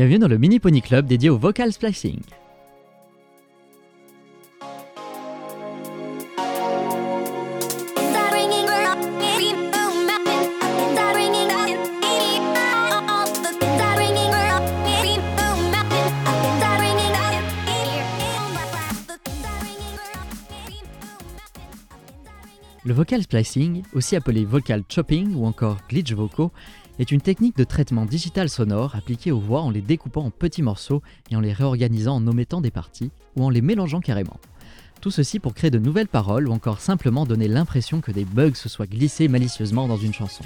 Bienvenue dans le Mini Pony Club dédié au vocal splicing. Le vocal splicing, aussi appelé vocal chopping ou encore glitch vocaux, est une technique de traitement digital sonore appliquée aux voix en les découpant en petits morceaux et en les réorganisant en omettant des parties ou en les mélangeant carrément. Tout ceci pour créer de nouvelles paroles ou encore simplement donner l'impression que des bugs se soient glissés malicieusement dans une chanson.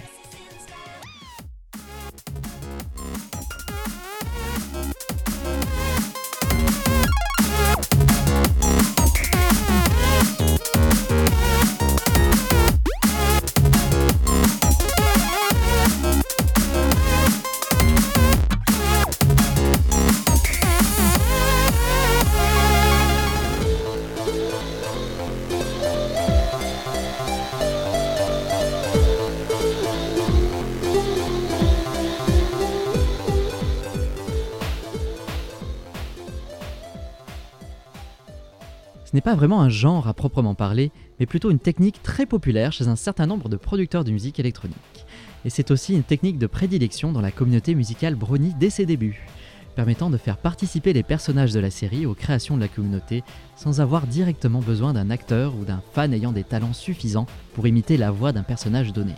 Ce n'est pas vraiment un genre à proprement parler, mais plutôt une technique très populaire chez un certain nombre de producteurs de musique électronique. Et c'est aussi une technique de prédilection dans la communauté musicale Brony dès ses débuts, permettant de faire participer les personnages de la série aux créations de la communauté sans avoir directement besoin d'un acteur ou d'un fan ayant des talents suffisants pour imiter la voix d'un personnage donné.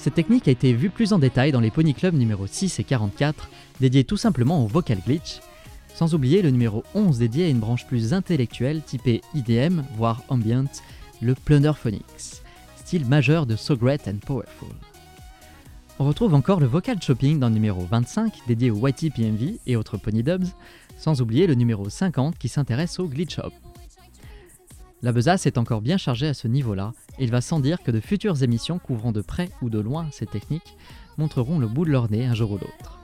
Cette technique a été vue plus en détail dans les Pony Club numéro 6 et 44, dédiés tout simplement au vocal glitch, sans oublier le numéro 11 dédié à une branche plus intellectuelle typée IDM, voire ambient, le Plunderphonics, style majeur de So Great and Powerful. On retrouve encore le vocal chopping dans le numéro 25 dédié au YT PMV et autres Pony Dubs, sans oublier le numéro 50 qui s'intéresse au glitch hop. La besace est encore bien chargée à ce niveau-là, et il va sans dire que de futures émissions couvrant de près ou de loin ces techniques montreront le bout de leur nez un jour ou l'autre.